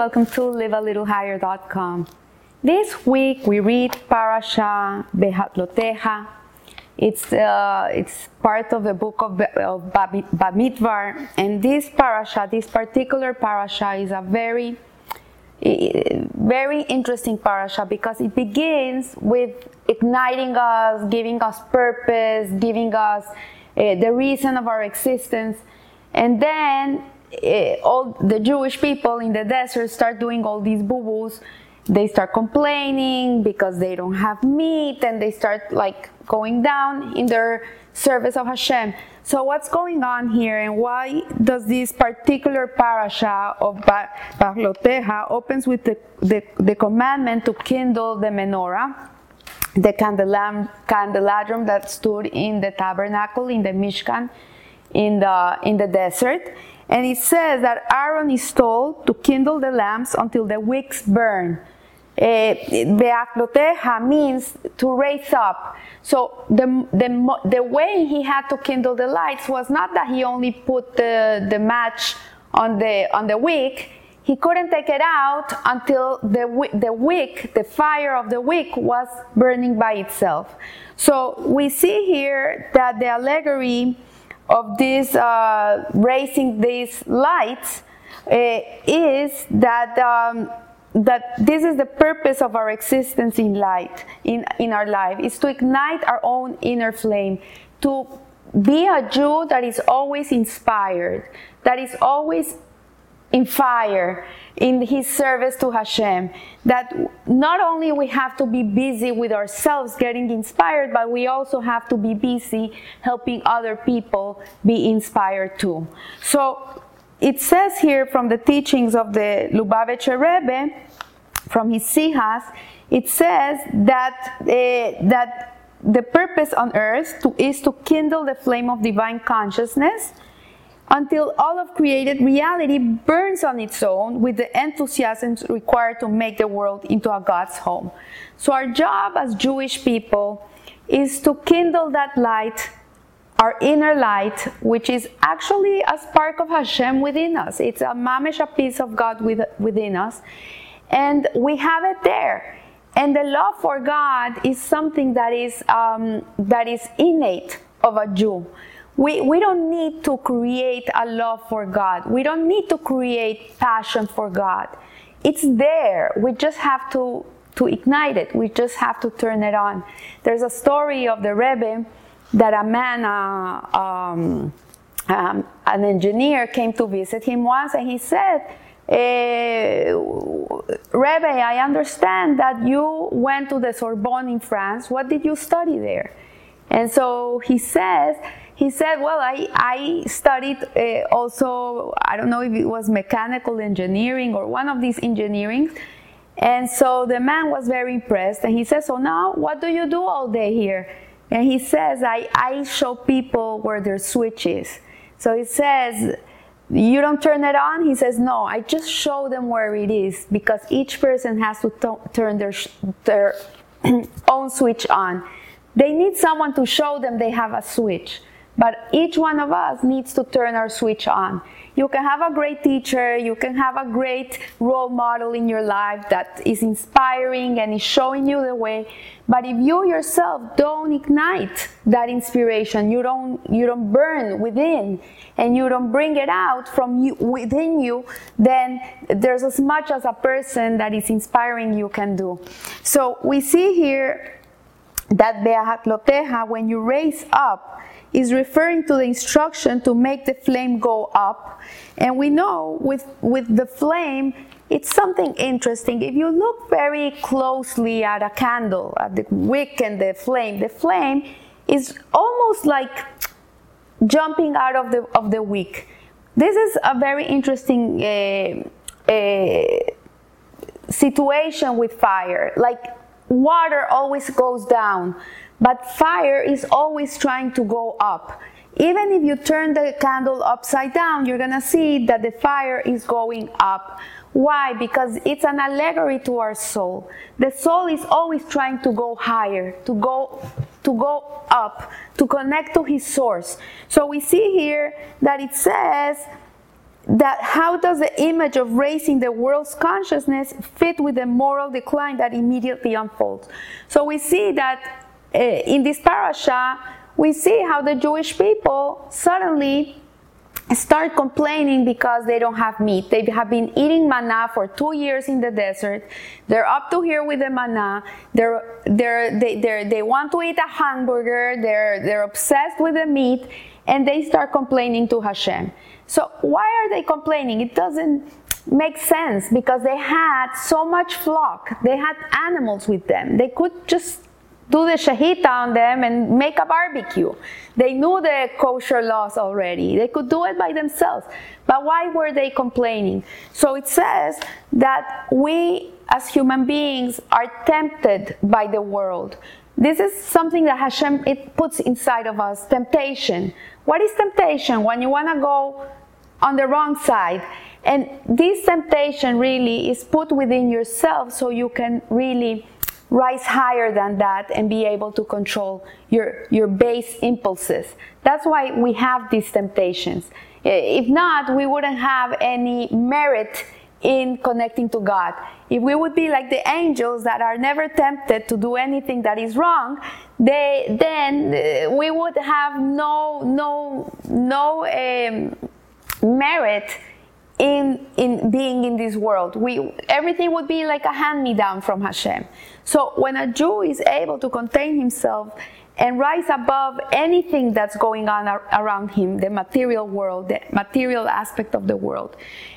welcome to livealittlehigher.com. This week we read Parasha Beha'alotcha. It's, uh, it's part of the book of, of and this parasha, this particular parasha, is a very, very interesting parasha because it begins with igniting us, giving us purpose, giving us uh, the reason of our existence, and then uh, all the Jewish people in the desert start doing all these boo-boos. They start complaining because they don't have meat, and they start like going down in their service of Hashem. So what's going on here, and why does this particular parasha of Beha'alotcha opens with the, the, the commandment to kindle the menorah? the candelabrum that stood in the tabernacle in the Mishkan in the in the desert and it says that Aaron is told to kindle the lamps until the wicks burn. Uh, means to raise up. So the, the, the way he had to kindle the lights was not that he only put the, the match on the, on the wick, he couldn't take it out until the, the wick, the fire of the wick was burning by itself. So we see here that the allegory of this uh, raising these lights uh, is that um, that this is the purpose of our existence in light in, in our life is to ignite our own inner flame to be a jew that is always inspired that is always in fire in his service to Hashem. That not only we have to be busy with ourselves getting inspired, but we also have to be busy helping other people be inspired too. So it says here from the teachings of the Lubavitcher Rebbe, from his Sihas, it says that uh, that the purpose on earth to, is to kindle the flame of divine consciousness until all of created reality burns on its own with the enthusiasm required to make the world into a God's home. So, our job as Jewish people is to kindle that light, our inner light, which is actually a spark of Hashem within us. It's a mamish, a piece of God within us. And we have it there. And the love for God is something that is, um, that is innate of a Jew. We, we don't need to create a love for God. We don't need to create passion for God. It's there. We just have to, to ignite it. We just have to turn it on. There's a story of the Rebbe that a man, uh, um, um, an engineer, came to visit him once and he said, uh, Rebbe, I understand that you went to the Sorbonne in France. What did you study there? And so he says, he said, Well, I, I studied uh, also, I don't know if it was mechanical engineering or one of these engineerings. And so the man was very impressed and he says, So now what do you do all day here? And he says, I, I show people where their switch is. So he says, You don't turn it on? He says, No, I just show them where it is because each person has to t- turn their, their own switch on. They need someone to show them they have a switch. But each one of us needs to turn our switch on. You can have a great teacher, you can have a great role model in your life that is inspiring and is showing you the way. But if you yourself don't ignite that inspiration, you don't you don't burn within and you don't bring it out from you within you, then there's as much as a person that is inspiring you can do. So we see here that Beha'alotcha, when you raise up, is referring to the instruction to make the flame go up. And we know with, with the flame, it's something interesting. If you look very closely at a candle, at the wick and the flame, the flame is almost like jumping out of the, of the wick. This is a very interesting uh, uh, situation with fire. Like water always goes down but fire is always trying to go up. Even if you turn the candle upside down, you're gonna see that the fire is going up. Why? Because it's an allegory to our soul. The soul is always trying to go higher, to go to go up, to connect to his source. So we see here that it says that how does the image of raising the world's consciousness fit with the moral decline that immediately unfolds? So we see that Eh, in this parasha, we see how the Jewish people suddenly start complaining because they don't have meat. They have been eating manna for two years in the desert. They're up to here with the manna. They're, they're, they, they're, they want to eat a hamburger. They're, they're obsessed with the meat and they start complaining to Hashem. So why are they complaining? It doesn't make sense because they had so much flock. They had animals with them. They could just do the shahita on them and make a barbecue. They knew the kosher laws already. They could do it by themselves. But why were they complaining? So it says that we as human beings are tempted by the world. This is something that Hashem it puts inside of us, temptation. What is temptation? When you want to go on the wrong side. And this temptation really is put within yourself so you can really rise higher than that and be able to control your, your base impulses. That's why we have these temptations. If not, we wouldn't have any merit in connecting to God. If we would be like the angels that are never tempted to do anything that is wrong, they, then uh, we would have no no no um, merit in in being in this world. We everything would be like a hand me down from Hashem. So when a Jew is able to contain himself and rise above anything that's going on around him, the material world, the material aspect of the world,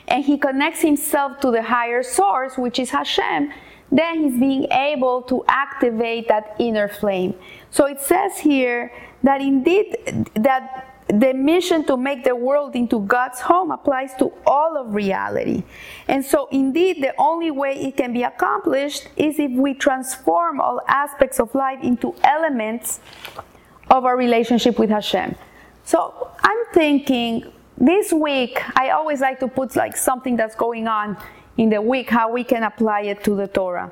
and he connects himself to the higher source, which is Hashem, then he's being able to activate that inner flame. So it says here that indeed that the mission to make the world into God's home applies to all of reality. And so, indeed, the only way it can be accomplished is if we transform all aspects of life into elements of our relationship with Hashem. So, I'm thinking this week, I always like to put like something that's going on in the week, how we can apply it to the Torah.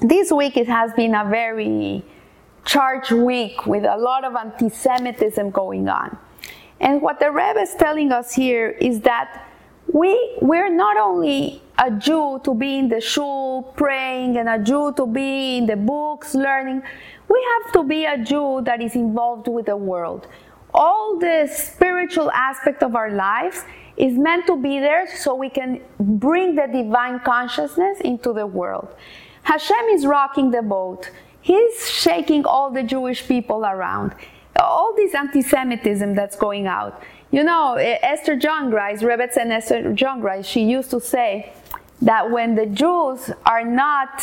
This week, it has been a very charged week with a lot of anti Semitism going on. And what the Rebbe is telling us here is that we, we're not only a Jew to be in the shul praying and a Jew to be in the books learning, we have to be a Jew that is involved with the world. All the spiritual aspect of our lives is meant to be there so we can bring the divine consciousness into the world. Hashem is rocking the boat. He's shaking all the Jewish people around. All this anti Semitism that's going out. You know, Esther Jungreis, Rebbetzin Esther Jungreis, she used to say that when the Jews are not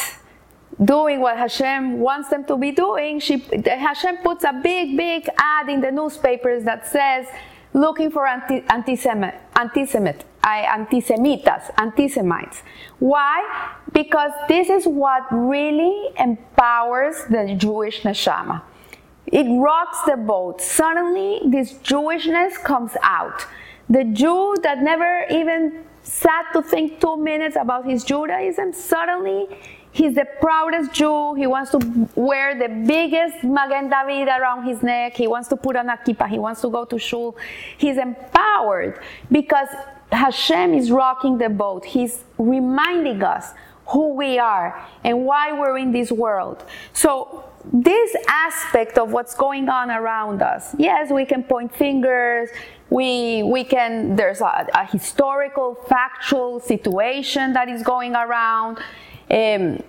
doing what Hashem wants them to be doing, she, Hashem puts a big, big ad in the newspapers that says, looking for anti, anti-Semite, anti-Semite, anti-Semitas, anti-Semites. Why? Because this is what really empowers the Jewish neshama. It rocks the boat. Suddenly, this Jewishness comes out. The Jew that never even sat to think two minutes about his Judaism, suddenly he's the proudest Jew. He wants to wear the biggest Magen David around his neck. He wants to put on a kippah. He wants to go to shul. He's empowered because Hashem is rocking the boat. He's reminding us who we are and why we're in this world. So, this aspect of what's going on around us, yes, we can point fingers. We, we can, there's a, a historical, factual situation that is going around. Um,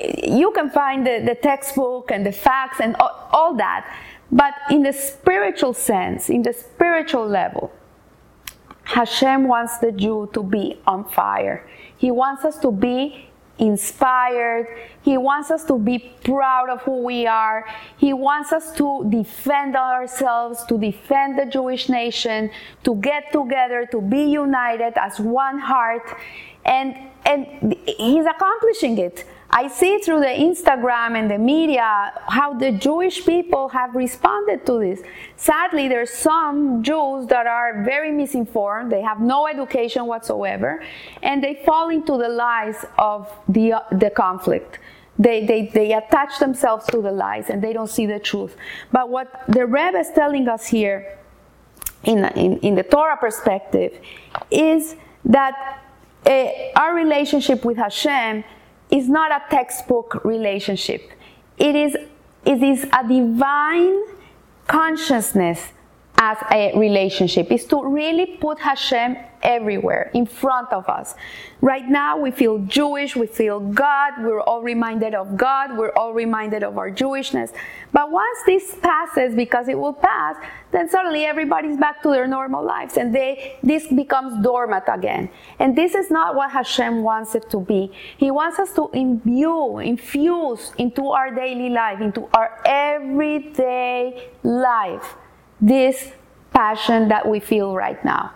you can find the, the textbook and the facts and all, all that. But in the spiritual sense, in the spiritual level, Hashem wants the Jew to be on fire. He wants us to be inspired. He wants us to be proud of who we are. He wants us to defend ourselves, to defend the Jewish nation, to get together, to be united as one heart. And, and he's accomplishing it. I see through the Instagram and the media how the Jewish people have responded to this. Sadly, there's some Jews that are very misinformed. They have no education whatsoever, and they fall into the lies of the, uh, the conflict. They, they, they attach themselves to the lies and they don't see the truth. But what the Rebbe is telling us here in, in, in the Torah perspective, is that uh, our relationship with Hashem is not a textbook relationship. It is, it is a divine consciousness as a relationship is to really put Hashem everywhere in front of us. Right now, we feel Jewish, we feel God, we're all reminded of God, we're all reminded of our Jewishness. But once this passes, because it will pass, then suddenly everybody's back to their normal lives and they this becomes dormant again. And this is not what Hashem wants it to be. He wants us to imbue, infuse into our daily life, into our everyday life, this passion that we feel right now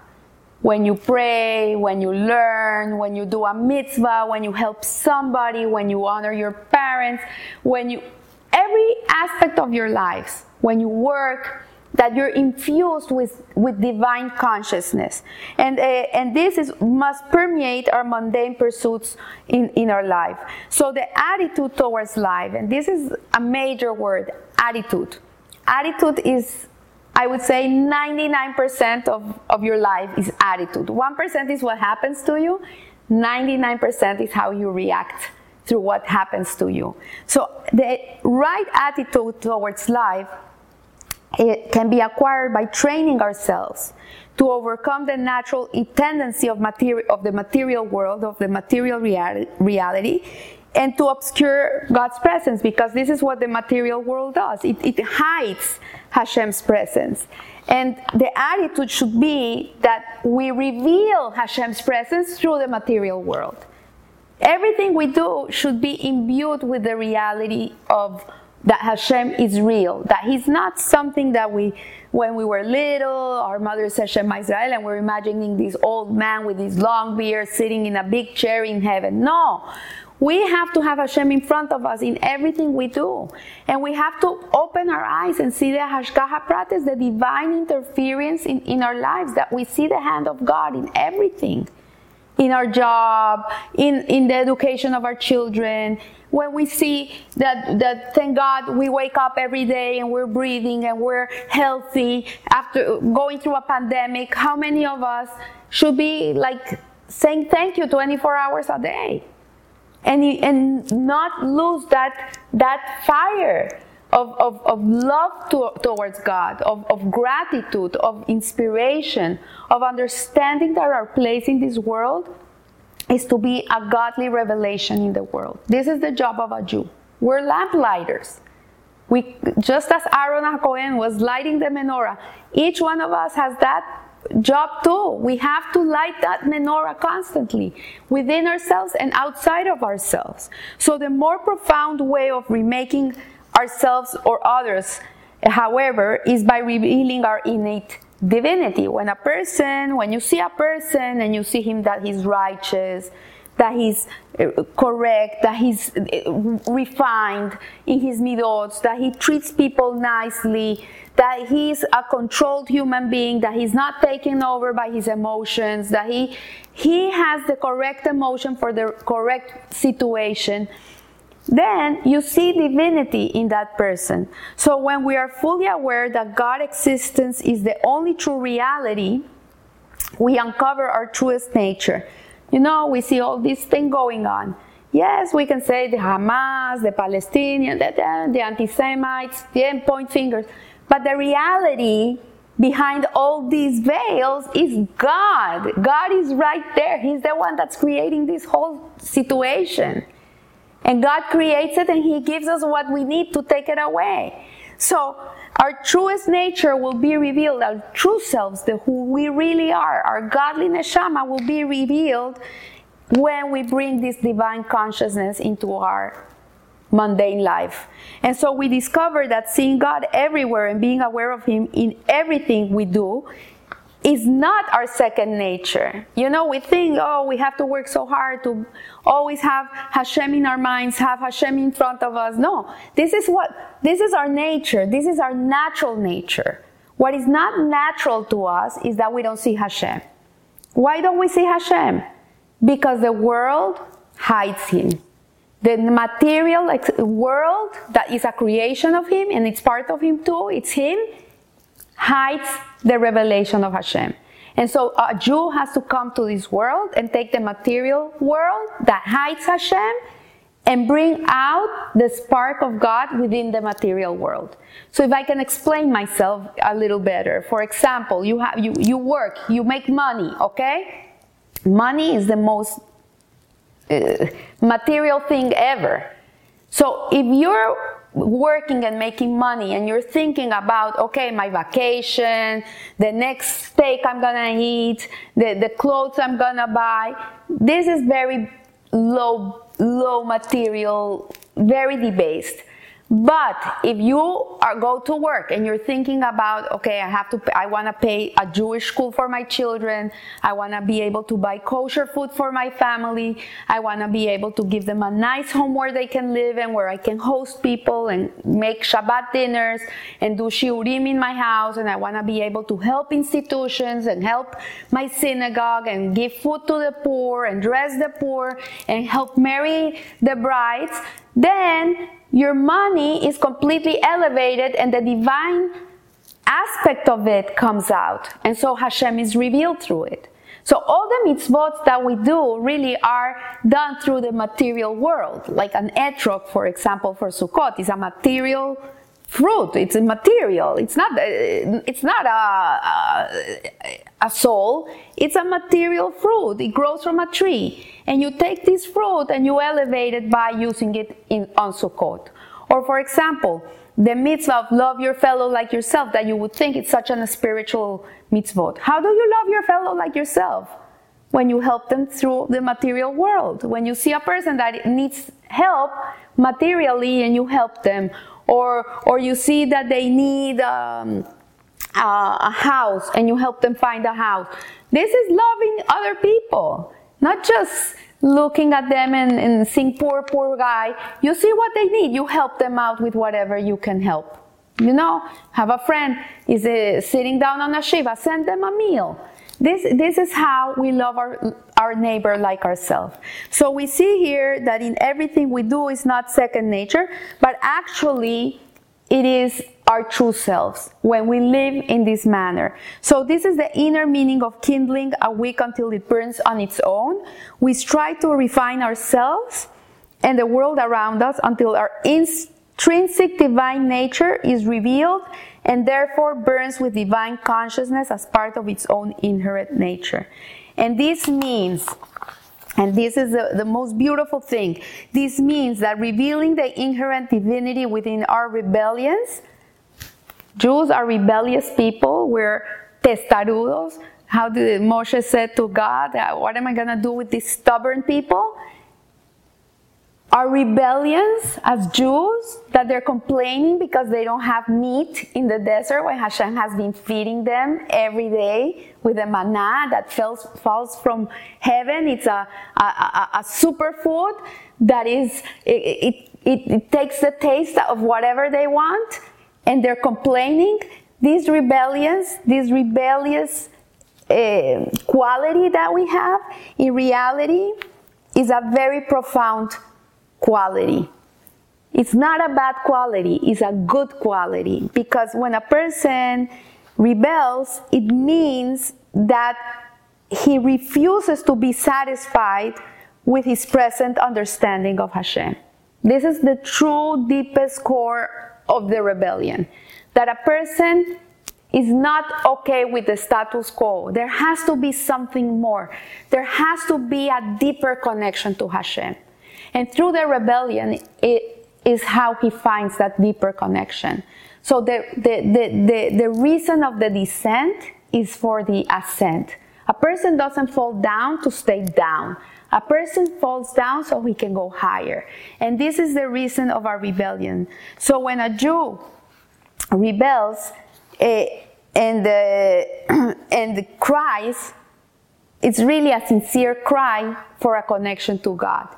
when you pray, when you learn, when you do a mitzvah, when you help somebody, when you honor your parents, when you, every aspect of your lives, when you work, that you're infused with, with divine consciousness. And, uh, and this is, must permeate our mundane pursuits in, in our life. So the attitude towards life, and this is a major word, attitude. Attitude is I would say 99% of, of your life is attitude. 1% is what happens to you, 99% is how you react through what happens to you. So the right attitude towards life it can be acquired by training ourselves to overcome the natural tendency of, material, of the material world, of the material reality, and to obscure God's presence because this is what the material world does. It, it hides Hashem's presence. And the attitude should be that we reveal Hashem's presence through the material world. Everything we do should be imbued with the reality of that Hashem is real, that He's not something that we, when we were little, our mother said Shema Israel, and we're imagining this old man with his long beard sitting in a big chair in heaven. No, we have to have Hashem in front of us in everything we do. And we have to open our eyes and see the Hashgacha Pratis, the divine interference in, in our lives, that we see the hand of God in everything. In our job, in, in the education of our children, when we see that, that thank God we wake up every day and we're breathing and we're healthy after going through a pandemic, how many of us should be like saying thank you 24 hours a day? and, and not lose that, that fire of, of, of love to, towards God, of, of gratitude, of inspiration, of understanding that our place in this world is to be a godly revelation in the world. This is the job of a Jew. We're lamplighters. We, just as Aaron HaKohen was lighting the menorah, each one of us has that job too. We have to light that menorah constantly within ourselves and outside of ourselves. So the more profound way of remaking ourselves or others, however, is by revealing our innate divinity. When a person, when you see a person and you see him that he's righteous, that he's uh, correct, that he's uh, refined in his midot, that he treats people nicely, that he's a controlled human being, that he's not taken over by his emotions, that he, he has the correct emotion for the correct situation, then you see divinity in that person. So when we are fully aware that God existence is the only true reality, we uncover our truest nature. You know, we see all this thing going on. Yes, we can say the Hamas, the Palestinians, the, the, anti-Semites, the point fingers. But the reality behind all these veils is God. God is right there. He's the one that's creating this whole situation. And God creates it and He gives us what we need to take it away. So our truest nature will be revealed, our true selves, the who we really are, our godly neshama will be revealed when we bring this divine consciousness into our mundane life. And so we discover that seeing God everywhere and being aware of Him in everything we do is not our second nature. You know, we think, oh, we have to work so hard to always have Hashem in our minds, have Hashem in front of us. No, this is what, this is our nature. This is our natural nature. What is not natural to us is that we don't see Hashem. Why don't we see Hashem? Because the world hides Him. The material world that is a creation of Him and it's part of Him too, it's Him, hides the revelation of Hashem. And so a Jew has to come to this world and take the material world that hides Hashem and bring out the spark of God within the material world. So if I can explain myself a little better, for example, you have you, you work, you make money, okay? Money is the most uh, material thing ever. So if you're working and making money and you're thinking about okay my vacation the next steak i'm gonna eat the, the clothes i'm gonna buy this is very low low material very debased but if you are go to work and you're thinking about, okay, I have to, I want to pay a Jewish school for my children. I want to be able to buy kosher food for my family. I want to be able to give them a nice home where they can live and where I can host people and make Shabbat dinners and do shiurim in my house. And I want to be able to help institutions and help my synagogue and give food to the poor and dress the poor and help marry the brides. Then your money is completely elevated and the divine aspect of it comes out. And so Hashem is revealed through it. So all the mitzvot that we do really are done through the material world. Like an etrog, for example, for Sukkot is a material fruit. It's a material. It's not. Uh, it's not a, a, a soul. It's a material fruit. It grows from a tree, and you take this fruit and you elevate it by using it in on Sukkot. Or, for example, the mitzvah of love your fellow like yourself that you would think it's such a spiritual mitzvot. How do you love your fellow like yourself? When you help them through the material world. When you see a person that needs help materially and you help them or or you see that they need um, a, a house and you help them find a house. This is loving other people, not just looking at them and, and seeing poor, poor guy. You see what they need. You help them out with whatever you can help. You know, have a friend is sitting down on a shiva, send them a meal. This, this is how we love our, our neighbor like ourselves. So we see here that in everything we do is not second nature, but actually it is our true selves when we live in this manner. So this is the inner meaning of kindling a wick until it burns on its own. We strive to refine ourselves and the world around us until our intrinsic divine nature is revealed and therefore burns with divine consciousness as part of its own inherent nature. And this means and this is the, the, most beautiful thing. This means that revealing the inherent divinity within our rebellions, Jews are rebellious people. We're testarudos. How did Moshe said to God, uh, What am I going to do with these stubborn people? Our rebellions as Jews that they're complaining because they don't have meat in the desert when Hashem has been feeding them every day with the manna that falls, falls from heaven. It's a, a, a, a superfood that is, it, it, it takes the taste of whatever they want and they're complaining. These rebellions, this rebellious uh, quality that we have, in reality, is a very profound quality. It's not a bad quality, it's a good quality. Because when a person rebels, it means that he refuses to be satisfied with his present understanding of Hashem. This is the true deepest core of the rebellion. That a person is not okay with the status quo. There has to be something more. There has to be a deeper connection to Hashem. And through the rebellion, it is how he finds that deeper connection. So the, the, the, the, the reason of the descent is for the ascent. A person doesn't fall down to stay down. A person falls down so he can go higher. And this is the reason of our rebellion. So when a Jew rebels uh, and, uh, and cries, it's really a sincere cry for a connection to God.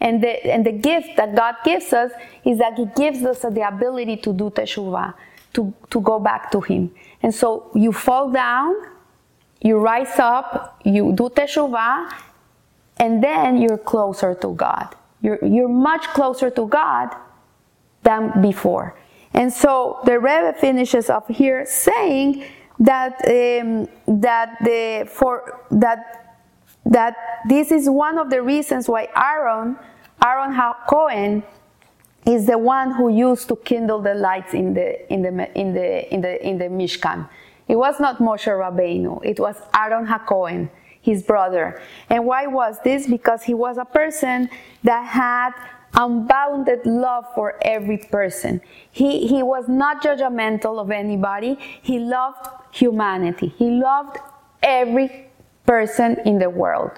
And the, and the gift that God gives us is that He gives us the ability to do teshuvah, to, to go back to Him. And so you fall down, you rise up, you do teshuvah, and then you're closer to God. You're, you're much closer to God than before. And so the Rebbe finishes up here saying that um, that the for that that this is one of the reasons why Aaron Aaron Cohen is the one who used to kindle the lights in the in the in the in the in the Mishkan. It was not Moshe Rabbeinu. It was Aaron HaKohen, his brother. And why was this? Because he was a person that had unbounded love for every person. He, he was not judgmental of anybody. He loved humanity. He loved every person in the world.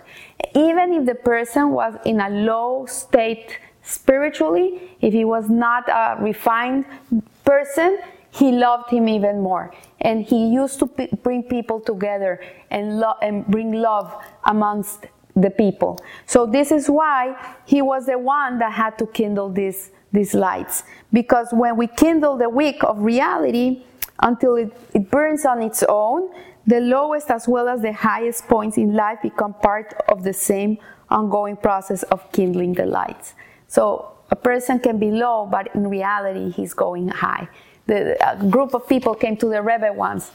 Even if the person was in a low state spiritually, if he was not a refined person, he loved him even more. And he used to p- bring people together and, lo- and bring love amongst the people. So this is why he was the one that had to kindle these, these lights. Because when we kindle the wick of reality until it, it burns on its own, the lowest as well as the highest points in life become part of the same ongoing process of kindling the lights. So a person can be low, but in reality, he's going high. The, a group of people came to the Rebbe once,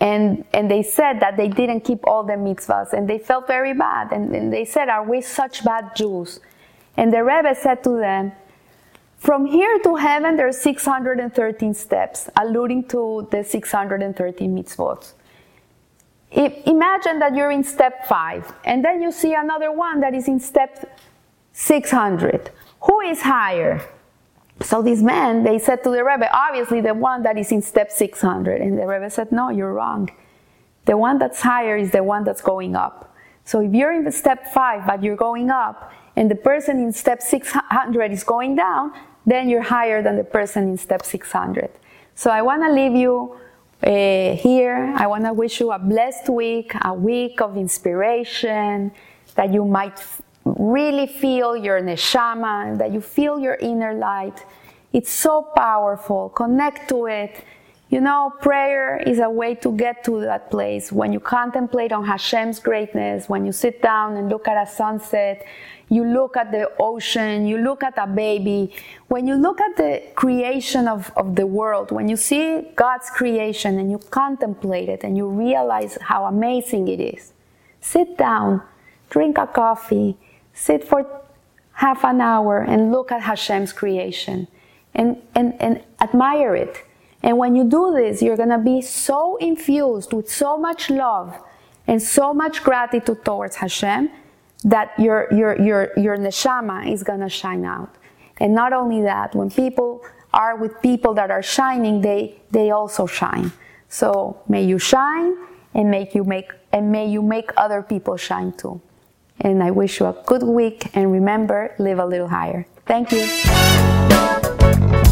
and, and they said that they didn't keep all the mitzvahs, and they felt very bad. And, and they said, Are we such bad Jews? And the Rebbe said to them, From here to heaven, there are 613 steps, alluding to the 613 mitzvot. Imagine that you're in step five, and then you see another one that is in step 600. Who is higher? So these men, they said to the Rebbe, obviously the one that is in step 600. And the Rebbe said, no, you're wrong. The one that's higher is the one that's going up. So if you're in the step 5, but you're going up, and the person in step 600 is going down, then you're higher than the person in step 600. So I want to leave you uh, here. I want to wish you a blessed week, a week of inspiration, that you might really feel your neshama, that you feel your inner light. It's so powerful. Connect to it. You know, prayer is a way to get to that place. When you contemplate on Hashem's greatness, when you sit down and look at a sunset, you look at the ocean, you look at a baby, when you look at the creation of, of the world, when you see God's creation and you contemplate it and you realize how amazing it is, sit down, drink a coffee, sit for half an hour and look at Hashem's creation and, and, and admire it. And when you do this, you're going to be so infused with so much love and so much gratitude towards Hashem that your, your, your, your neshama is going to shine out. And not only that, when people are with people that are shining, they, they also shine. So may you shine and make you make and may you make other people shine too. And I wish you a good week and remember, live a little higher. Thank you.